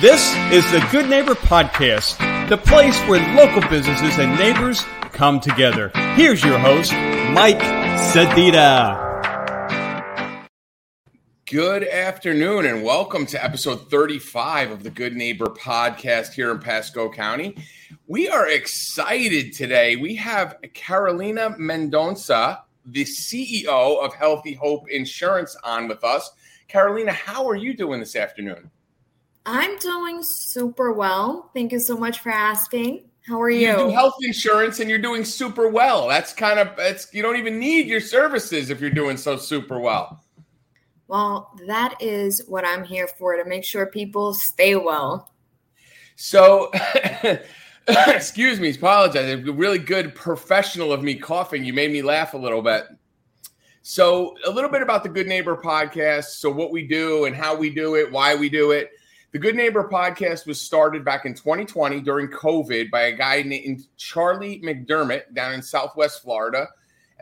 This is the Good Neighbor Podcast, the place where local businesses and neighbors come together. Here's your host, Mike Sedita. Good afternoon and welcome to episode 35 of the Good Neighbor podcast here in Pasco County. We are excited today. We have Carolina Mendonca, the CEO of Healthy Hope Insurance, on with us. Carolina, how are you doing this afternoon? I'm doing super well. Thank you so much for asking. How are you? You do health insurance and you're doing super well. That's kind of it's you don't even need your services if you're doing so super well. Well, that is what I'm here for to make sure people stay well. So, excuse me, apologize. A really good professional of me coughing. You made me laugh a little bit. So, a little bit about the Good Neighbor podcast. So, what we do and how we do it, why we do it. The Good Neighbor podcast was started back in 2020 during COVID by a guy named Charlie McDermott down in Southwest Florida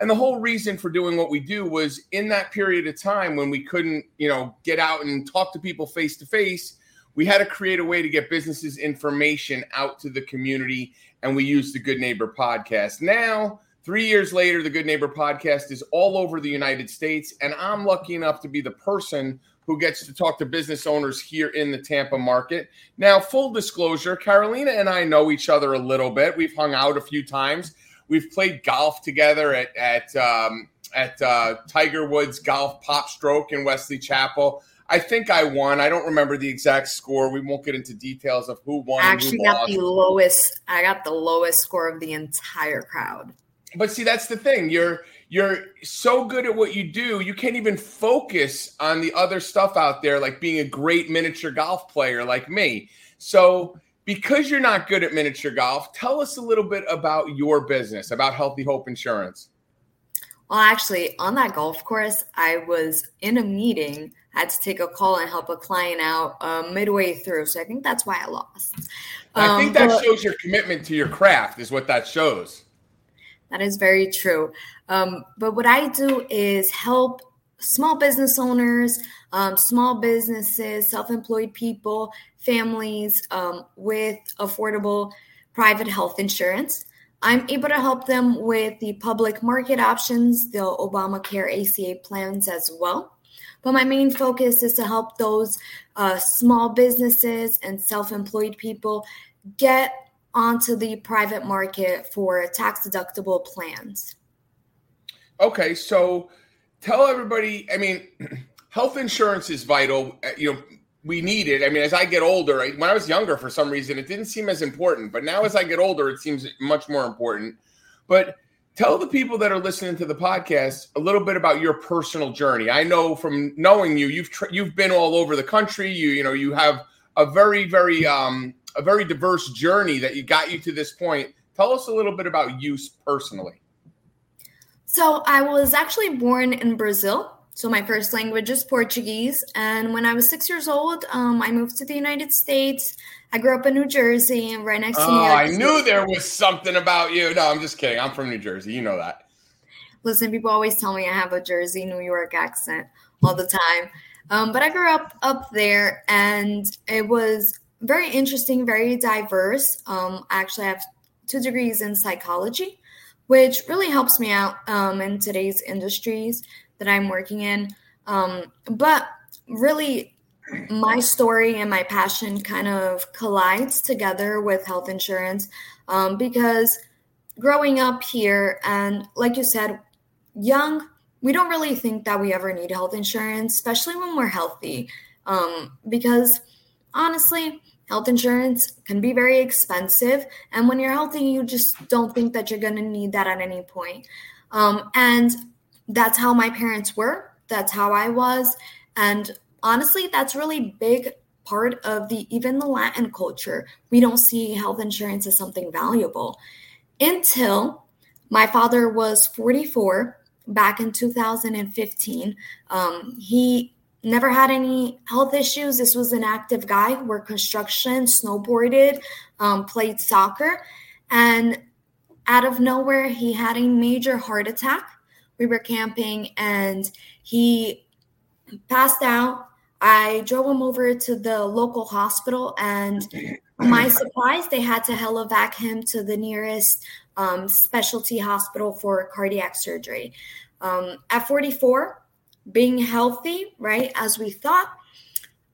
and the whole reason for doing what we do was in that period of time when we couldn't, you know, get out and talk to people face to face, we had to create a way to get businesses information out to the community. And we used the Good Neighbor podcast. Now, three years later, the Good Neighbor podcast is all over the United States. And I'm lucky enough to be the person who gets to talk to business owners here in the Tampa market. Now, full disclosure, Carolina and I know each other a little bit. We've hung out a few times. We've played golf together at at um, at uh, Tiger Woods Golf Pop Stroke in Wesley Chapel. I think I won. I don't remember the exact score. We won't get into details of who won. I actually got lost. the lowest. I got the lowest score of the entire crowd. But see, that's the thing. You're you're so good at what you do, you can't even focus on the other stuff out there, like being a great miniature golf player like me. So because you're not good at miniature golf, tell us a little bit about your business, about Healthy Hope Insurance. Well, actually, on that golf course, I was in a meeting, I had to take a call and help a client out uh, midway through. So I think that's why I lost. Um, I think that but, shows your commitment to your craft, is what that shows. That is very true. Um, but what I do is help small business owners, um, small businesses, self employed people, families um, with affordable private health insurance. I'm able to help them with the public market options, the Obamacare ACA plans as well. But my main focus is to help those uh, small businesses and self employed people get onto the private market for tax deductible plans. Okay, so tell everybody. I mean, health insurance is vital. Uh, you know, we need it. I mean, as I get older, when I was younger, for some reason, it didn't seem as important. But now, as I get older, it seems much more important. But tell the people that are listening to the podcast a little bit about your personal journey. I know from knowing you, you've tr- you've been all over the country. You you know you have a very very um, a very diverse journey that you got you to this point. Tell us a little bit about you personally. So I was actually born in Brazil. So my first language is Portuguese. And when I was six years old, um, I moved to the United States. I grew up in New Jersey, right next to oh, New York. I knew there was something about you. No, I'm just kidding. I'm from New Jersey. You know that. Listen, people always tell me I have a Jersey, New York accent all the time. Um, but I grew up up there, and it was very interesting, very diverse. Um, I actually have two degrees in psychology which really helps me out um, in today's industries that I'm working in. Um, but really, my story and my passion kind of collides together with health insurance um, because growing up here, and like you said, young, we don't really think that we ever need health insurance, especially when we're healthy. Um, because honestly, Health insurance can be very expensive. And when you're healthy, you just don't think that you're going to need that at any point. Um, and that's how my parents were. That's how I was. And honestly, that's really big part of the even the Latin culture. We don't see health insurance as something valuable until my father was 44 back in 2015. Um, he never had any health issues. This was an active guy, worked construction, snowboarded, um, played soccer. And out of nowhere, he had a major heart attack. We were camping and he passed out. I drove him over to the local hospital, and my surprise, they had to helivac him to the nearest um, specialty hospital for cardiac surgery. Um, at 44, being healthy, right, as we thought,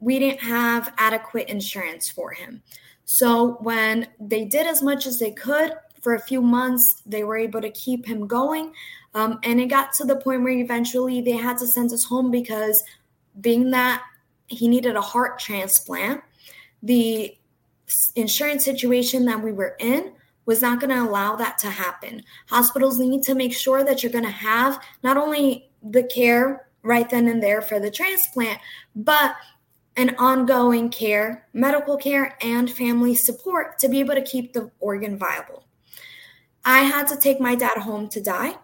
we didn't have adequate insurance for him. So when they did as much as they could for a few months, they were able to keep him going. Um, and it got to the point where eventually they had to send us home because being that he needed a heart transplant, the insurance situation that we were in was not going to allow that to happen. Hospitals need to make sure that you're going to have not only the care right then and there for the transplant, but an ongoing care, medical care, and family support to be able to keep the organ viable. I had to take my dad home to die.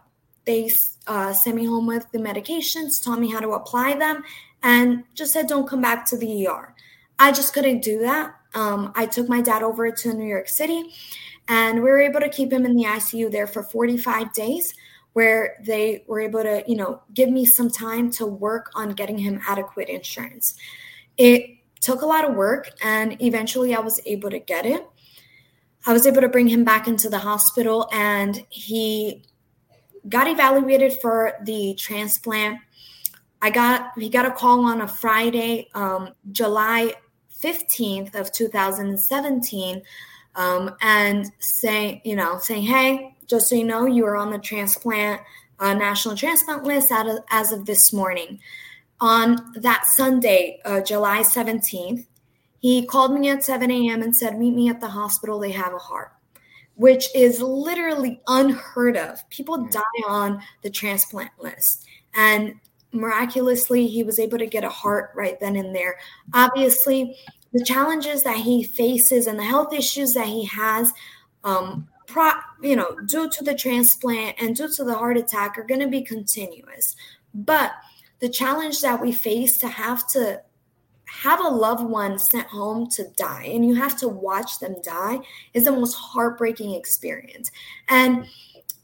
They uh, sent me home with the medications, taught me how to apply them, and just said, don't come back to the ER. I just couldn't do that. Um, I took my dad over to New York City, and we were able to keep him in the ICU there for 45 days where they were able to, you know, give me some time to work on getting him adequate insurance. It took a lot of work and eventually I was able to get it. I was able to bring him back into the hospital and he got evaluated for the transplant. I got he got a call on a Friday, um, July 15th of 2017, um, and saying, you know, saying, hey, just so you know, you are on the transplant uh, national transplant list of, as of this morning. On that Sunday, uh, July 17th, he called me at 7 a.m. and said, Meet me at the hospital. They have a heart, which is literally unheard of. People mm. die on the transplant list. And miraculously, he was able to get a heart right then and there. Obviously, the challenges that he faces and the health issues that he has um, pro, you know, due to the transplant and due to the heart attack are going to be continuous. But the challenge that we face to have to have a loved one sent home to die and you have to watch them die is the most heartbreaking experience. And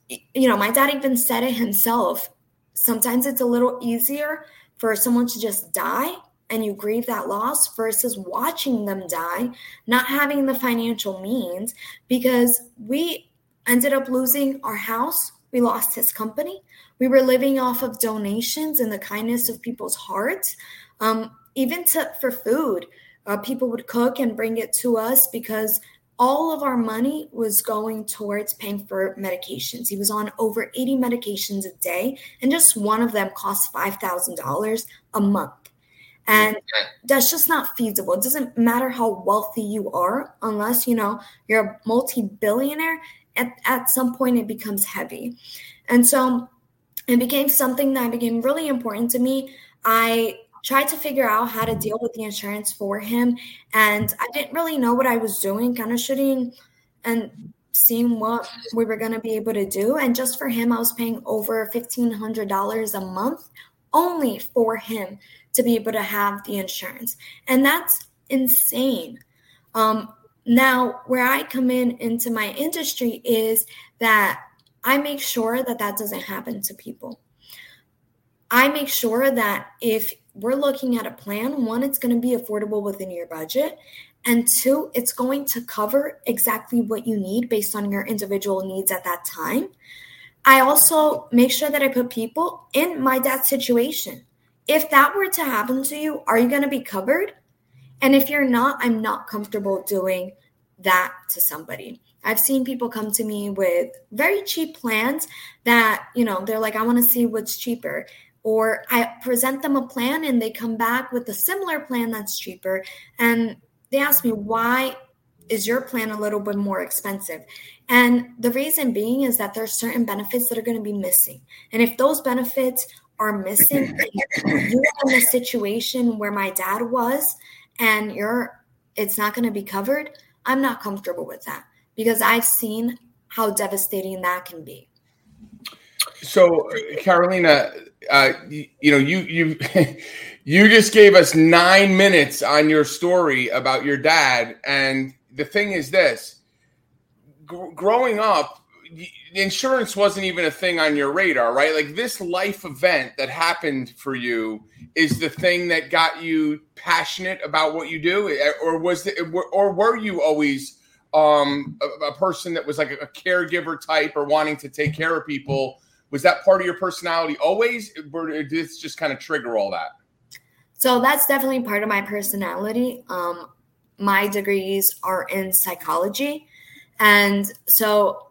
you know, my dad even said it himself. Sometimes it's a little easier for someone to just die and you grieve that loss versus watching them die, not having the financial means, because we ended up losing our house. We lost his company. We were living off of donations and the kindness of people's hearts. Um, even to, for food, uh, people would cook and bring it to us because all of our money was going towards paying for medications. He was on over 80 medications a day, and just one of them cost $5,000 a month. And that's just not feasible. It doesn't matter how wealthy you are, unless you know you're a multi-billionaire. At, at some point, it becomes heavy. And so it became something that became really important to me. I tried to figure out how to deal with the insurance for him. And I didn't really know what I was doing, kind of shooting and seeing what we were going to be able to do. And just for him, I was paying over $1,500 a month only for him to be able to have the insurance. And that's insane. Um, now, where I come in into my industry is that I make sure that that doesn't happen to people. I make sure that if we're looking at a plan, one, it's going to be affordable within your budget. And two, it's going to cover exactly what you need based on your individual needs at that time. I also make sure that I put people in my dad's situation if that were to happen to you, are you going to be covered? And if you're not, I'm not comfortable doing that to somebody. I've seen people come to me with very cheap plans that, you know, they're like, I want to see what's cheaper. Or I present them a plan and they come back with a similar plan that's cheaper. And they ask me, why is your plan a little bit more expensive? And the reason being is that there are certain benefits that are going to be missing. And if those benefits are missing. you're in a situation where my dad was, and you're it's not going to be covered. I'm not comfortable with that because I've seen how devastating that can be. So, Carolina, uh, you, you know, you you you just gave us nine minutes on your story about your dad, and the thing is this: g- growing up, insurance wasn't even a thing on your radar, right? Like this life event that happened for you is the thing that got you passionate about what you do, or was it, or were you always um, a, a, person that was like a, caregiver type or wanting to take care of people? Was that part of your personality always, or did this just kind of trigger all that? So that's definitely part of my personality. Um, my degrees are in psychology. And so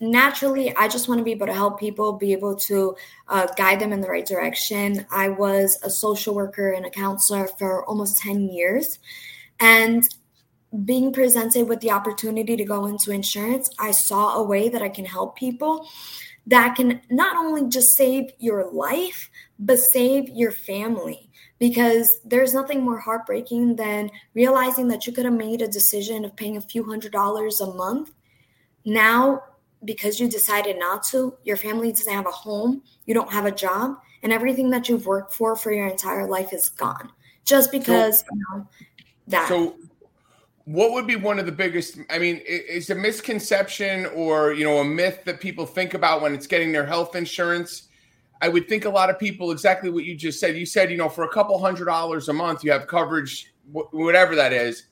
naturally, I just want to be able to help people, be able to uh, guide them in the right direction. I was a social worker and a counselor for almost 10 years. And being presented with the opportunity to go into insurance, I saw a way that I can help people that can not only just save your life, but save your family. Because there's nothing more heartbreaking than realizing that you could have made a decision of paying a few hundred dollars a month. Now, because you decided not to, your family doesn't have a home, you don't have a job, and everything that you've worked for for your entire life is gone. Just because, so, you know, that. So, what would be one of the biggest i mean is a misconception or you know a myth that people think about when it's getting their health insurance i would think a lot of people exactly what you just said you said you know for a couple hundred dollars a month you have coverage whatever that is.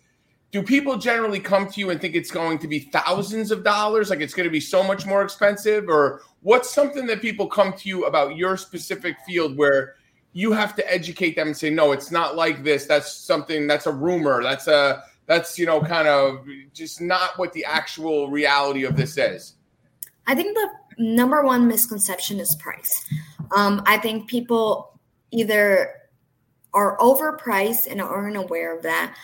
Do people generally come to you and think it's going to be thousands of dollars? Like it's going to be so much more expensive? Or what's something that people come to you about your specific field where you have to educate them and say no it's not like this. That's something that's a rumor. That's a that's you know kind of just not what the actual reality of this is i think the number one misconception is price um, i think people either are overpriced and aren't aware of that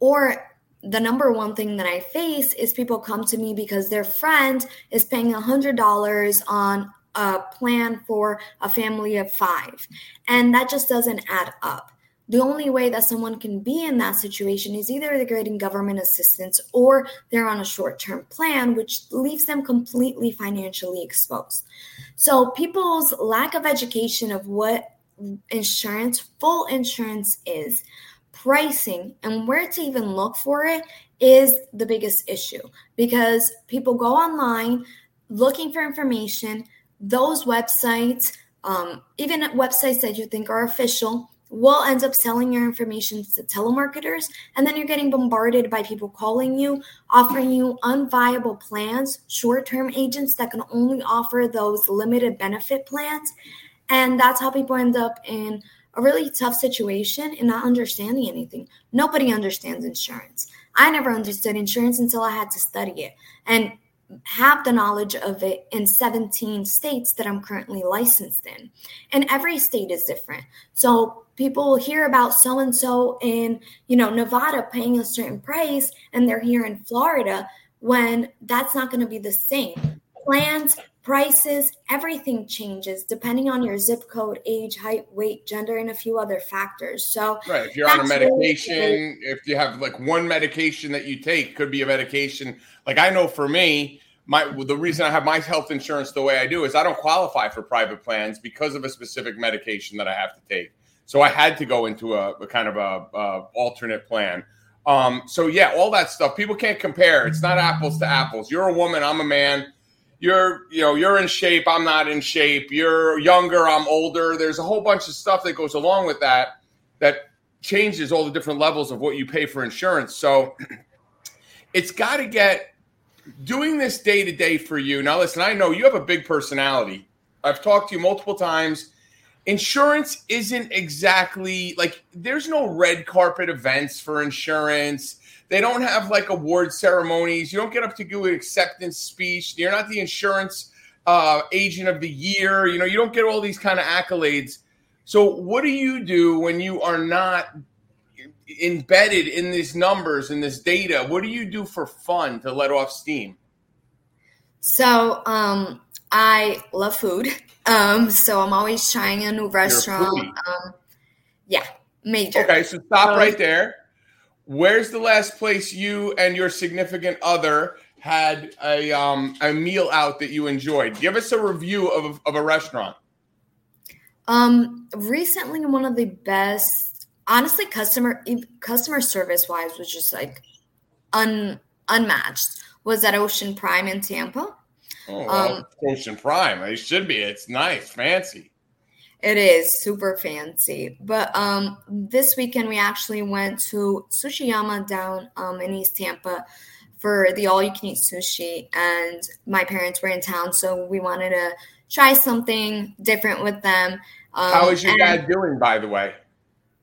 or the number one thing that i face is people come to me because their friend is paying a hundred dollars on a plan for a family of five. And that just doesn't add up the only way that someone can be in that situation is either they're getting government assistance or they're on a short term plan, which leaves them completely financially exposed. So, people's lack of education of what insurance, full insurance is, pricing, and where to even look for it is the biggest issue because people go online looking for information. Those websites, um, even websites that you think are official, will end up selling your information to telemarketers and then you're getting bombarded by people calling you offering you unviable plans short-term agents that can only offer those limited benefit plans and that's how people end up in a really tough situation and not understanding anything nobody understands insurance i never understood insurance until i had to study it and have the knowledge of it in 17 states that I'm currently licensed in. And every state is different. So people will hear about so and so in, you know, Nevada paying a certain price and they're here in Florida when that's not going to be the same. Plans, prices, everything changes depending on your zip code, age, height, weight, gender, and a few other factors. So, right, if you're on a medication, really- if you have like one medication that you take, could be a medication. Like I know for me, my the reason I have my health insurance the way I do is I don't qualify for private plans because of a specific medication that I have to take. So I had to go into a, a kind of a, a alternate plan. Um, so yeah, all that stuff people can't compare. It's not apples to apples. You're a woman, I'm a man you're you know you're in shape i'm not in shape you're younger i'm older there's a whole bunch of stuff that goes along with that that changes all the different levels of what you pay for insurance so it's got to get doing this day to day for you now listen i know you have a big personality i've talked to you multiple times insurance isn't exactly like there's no red carpet events for insurance they don't have like award ceremonies. You don't get up to do an acceptance speech. You're not the insurance uh, agent of the year. You know, you don't get all these kind of accolades. So, what do you do when you are not embedded in these numbers and this data? What do you do for fun to let off steam? So, um, I love food. Um, so I'm always trying a new restaurant. Um, yeah, major. Okay, so stop um, right there. Where's the last place you and your significant other had a um, a meal out that you enjoyed? Give us a review of, of a restaurant. Um, recently, one of the best, honestly, customer customer service wise was just like un unmatched. Was at Ocean Prime in Tampa. Oh, well, um, Ocean Prime. It should be. It's nice, fancy. It is super fancy. But um, this weekend we actually went to Sushiyama down um, in East Tampa for the all you can eat sushi. And my parents were in town, so we wanted to try something different with them. Um, How is your dad doing, by the way?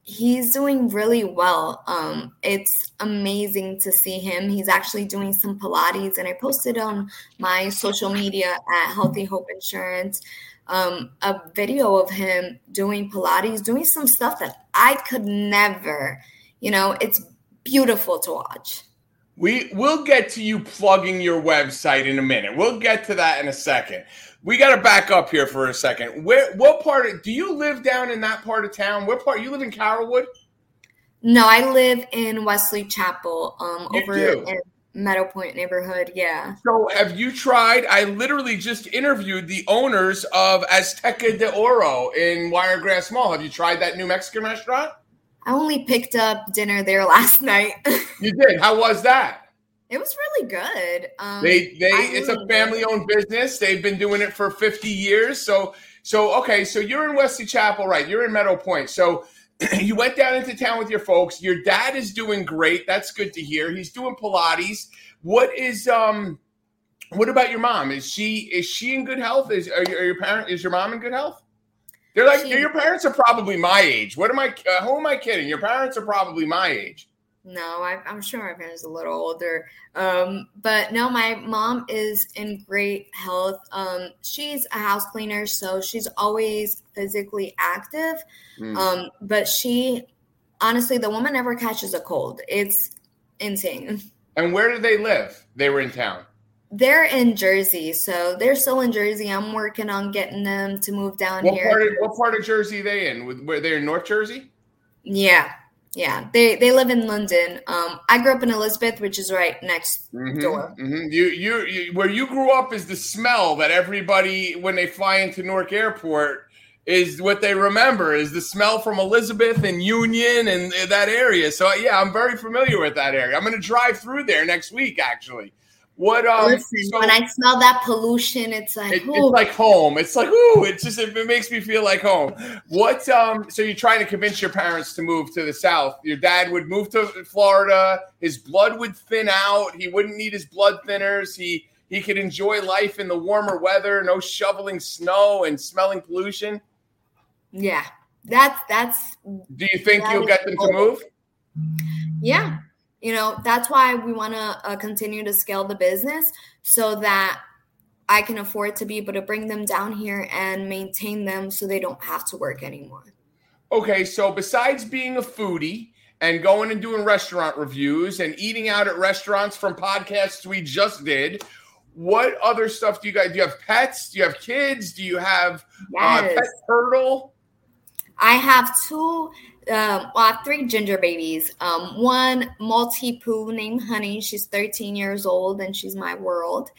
He's doing really well. Um, it's amazing to see him. He's actually doing some Pilates, and I posted on my social media at Healthy Hope Insurance um, a video of him doing Pilates, doing some stuff that I could never. You know, it's beautiful to watch. We we'll get to you plugging your website in a minute. We'll get to that in a second. We got to back up here for a second. Where, what part of, do you live down in that part of town? What part? You live in Carrollwood? No, I live in Wesley Chapel, um, you over do. in Meadow Pointe neighborhood. Yeah. So, have you tried? I literally just interviewed the owners of Azteca de Oro in Wiregrass Mall. Have you tried that new Mexican restaurant? I only picked up dinner there last night. you did. How was that? It was really good. Um, they they I it's a family owned business. They've been doing it for 50 years. So so okay, so you're in Wesley Chapel, right? You're in Meadow Pointe. So you went down into town with your folks. Your dad is doing great. That's good to hear. He's doing Pilates. What is um what about your mom? Is she is she in good health? Is are, are your parent is your mom in good health? They're like she, your parents are probably my age. What am I? Uh, who am I kidding? Your parents are probably my age. No, I, am sure my parents are a little older. Um, but no, my mom is in great health. Um, she's a house cleaner, so she's always physically active. Mm. Um, but she, honestly, the woman never catches a cold. It's insane. And where do they live? They were in town. They're in Jersey, so they're still in Jersey. I'm working on getting them to move down what here. Part of, what part of Jersey are they in? Where they're in North Jersey? Yeah, yeah, they they live in Linden. Um, I grew up in Elizabeth, which is right next mm-hmm, door. Mm-hmm. You, you, you, where you grew up is the smell that everybody when they fly into Newark Airport is what they remember is the smell from Elizabeth and Union and that area. So yeah, I'm very familiar with that area. I'm going to drive through there next week, actually. What um Listen, so when I smell that pollution, it's like it, it's like home. It's like ooh, it just it, it, makes me feel like home. What um so you're trying to convince your parents to move to the south. Your dad would move to Florida, his blood would thin out, he wouldn't need his blood thinners. He he could enjoy life in the warmer weather, no shoveling snow and smelling pollution. Yeah. That's that's Do you think you'll get them to move? Yeah, you know that's why we want to uh, continue to scale the business so that i can afford to be able to bring them down here and maintain them so they don't have to work anymore. Okay so besides being a foodie and going and doing restaurant reviews and eating out at restaurants from podcasts we just did what other stuff do you guys do you have pets? Do you have kids? Do you have yes. uh, pet turtle? I have two um, well, I have three ginger babies. Um, one Maltipoo named Honey. She's 13 years old and she's my world.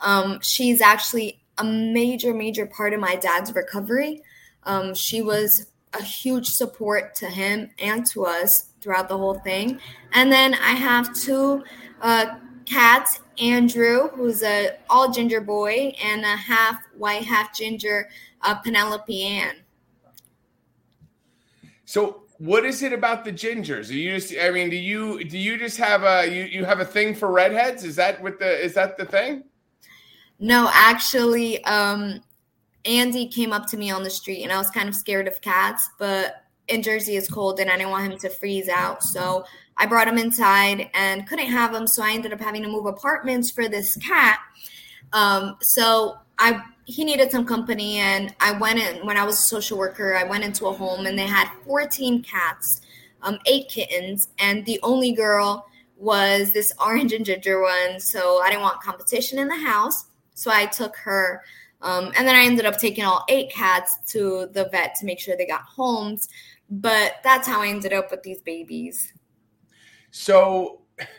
Um, she's actually a major, major part of my dad's recovery. Um, she was a huge support to him and to us throughout the whole thing. And then I have two uh, cats Andrew, who's a all ginger boy, and a half white, half ginger uh, Penelope Ann. So what is it about the gingers? Are you just I mean, do you do you just have a you, you have a thing for redheads? Is that what the is that the thing? No, actually, um Andy came up to me on the street and I was kind of scared of cats, but in Jersey it's cold and I didn't want him to freeze out. So I brought him inside and couldn't have him, so I ended up having to move apartments for this cat. Um, so I he needed some company and i went in when i was a social worker i went into a home and they had 14 cats um, eight kittens and the only girl was this orange and ginger one so i didn't want competition in the house so i took her um, and then i ended up taking all eight cats to the vet to make sure they got homes but that's how i ended up with these babies. So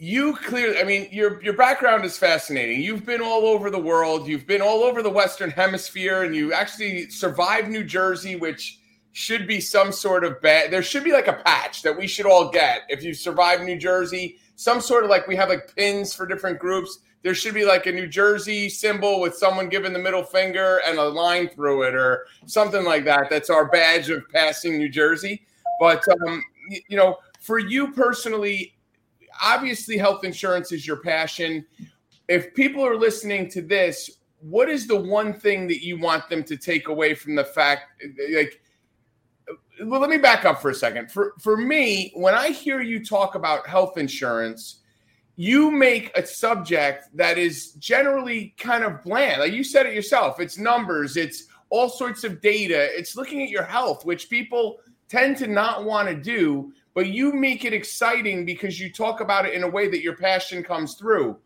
you clearly i mean your your background is fascinating you've been all over the world you've been all over the western hemisphere and you actually survived new jersey which should be some sort of bad there should be like a patch that we should all get if you survive new jersey some sort of like we have like pins for different groups there should be like a New Jersey symbol with someone giving the middle finger and a line through it or something like that. That's our badge of passing New Jersey. But, um, you know, for you personally, obviously health insurance is your passion. If people are listening to this, what is the one thing that you want them to take away from the fact like well let me back up for a second. For for me when i hear you talk about health insurance you make a subject that is generally kind of bland. Like you said it yourself it's numbers it's all sorts of data it's looking at your health which people tend to not want to do but you make it exciting because you talk about it in a way that your passion comes through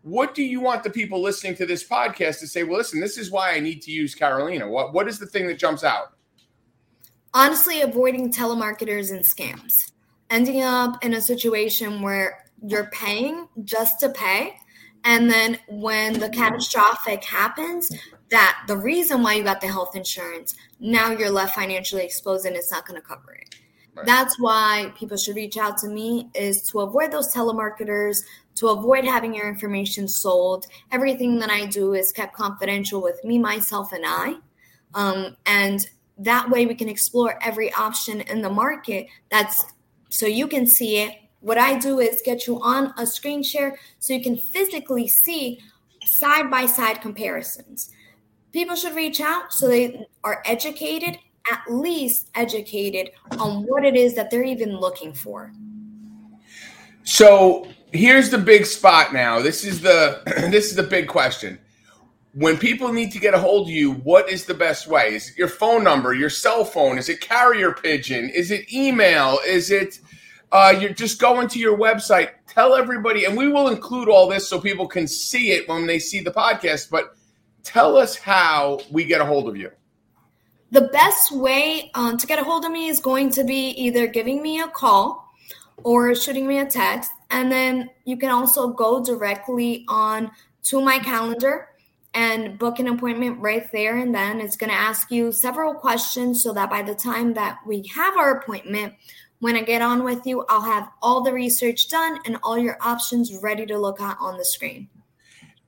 what do you want the people listening to this podcast to say? Well, listen, this is why I need to use Carolina. What what is the thing that jumps out? Honestly, avoiding telemarketers and scams. Ending up in a situation where you're paying just to pay. And then when the catastrophic happens, that the reason why you got the health insurance, now you're left financially exposed and it's not going to cover it. Right. That's why people should reach out to me is to avoid those telemarketers, to avoid having your information sold. Everything that I do is kept confidential with me, myself, and I. Um, and that way we can explore every option in the market that's so you can see it. What I do is get you on a screen share so you can physically see side by side comparisons. People should reach out so they are educated, at least educated on what it is that they're even looking for. So here's the big spot now. This is the this is the big question. When people need to get a hold of you, what is the best way? Is it your phone number, your cell phone? Is it carrier pigeon? Is it email? Is it uh, you're just going to your website? Tell everybody, and we will include all this so people can see it when they see the podcast. But tell us how we get a hold of you. The best way um, to get a hold of me is going to be either giving me a call or shooting me a text. And then you can also go directly on to my calendar and book an appointment right there and then it's going to ask you several questions so that by the time that we have our appointment when i get on with you i'll have all the research done and all your options ready to look at on the screen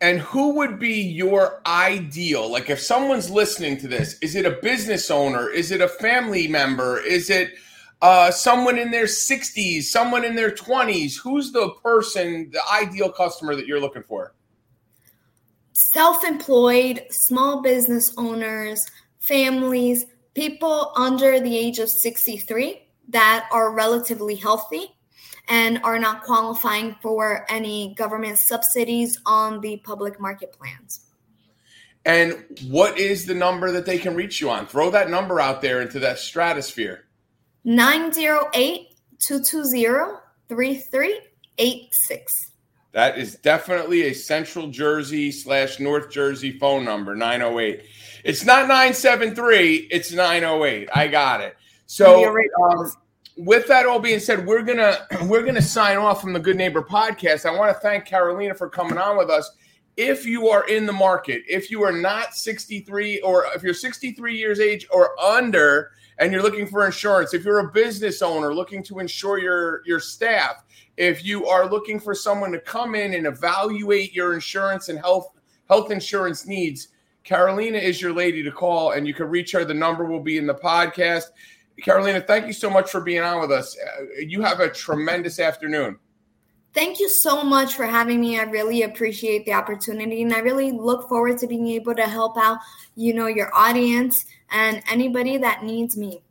and who would be your ideal like if someone's listening to this is it a business owner is it a family member is it uh, someone in their 60s, someone in their 20s? Who's the person, the ideal customer that you're looking for? Self employed, small business owners, families, people under the age of 63 that are relatively healthy and are not qualifying for any government subsidies on the public market plans. And what is the number that they can reach you on? Throw that number out there into that stratosphere. 908 220 3386. That is definitely a Central Jersey slash North Jersey phone number, 908. It's not 973, it's 908. I got it. So um, with that all being said, we're gonna we're gonna sign off from the Good Neighbor podcast. I want to thank Carolina for coming on with us. If you are in the market, if you are not 63 or if you're 63 years age or under, and you're looking for insurance, if you're a business owner looking to insure your, your staff, if you are looking for someone to come in and evaluate your insurance and health health insurance needs, Carolina is your lady to call, and you can reach her. The number will be in the podcast. Carolina, thank you so much for being on with us. Uh, you have a tremendous afternoon. Thank you so much for having me. I really appreciate the opportunity and I really look forward to being able to help out, you know, your audience and anybody that needs me.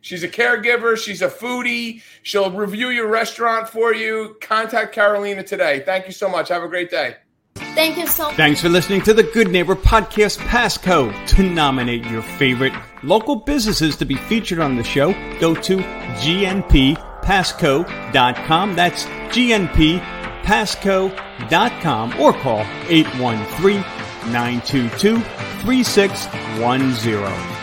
She's a caregiver, she's a foodie. She'll review your restaurant for you. Contact Carolina today. Thank you so much. Have a great day. Thank you so much. Thanks for listening to the Good Neighbor Podcast Pasco. To nominate your favorite local businesses to be featured on the show, go to gnppasco.com. That's gnppasco.com or call 813 922 3610.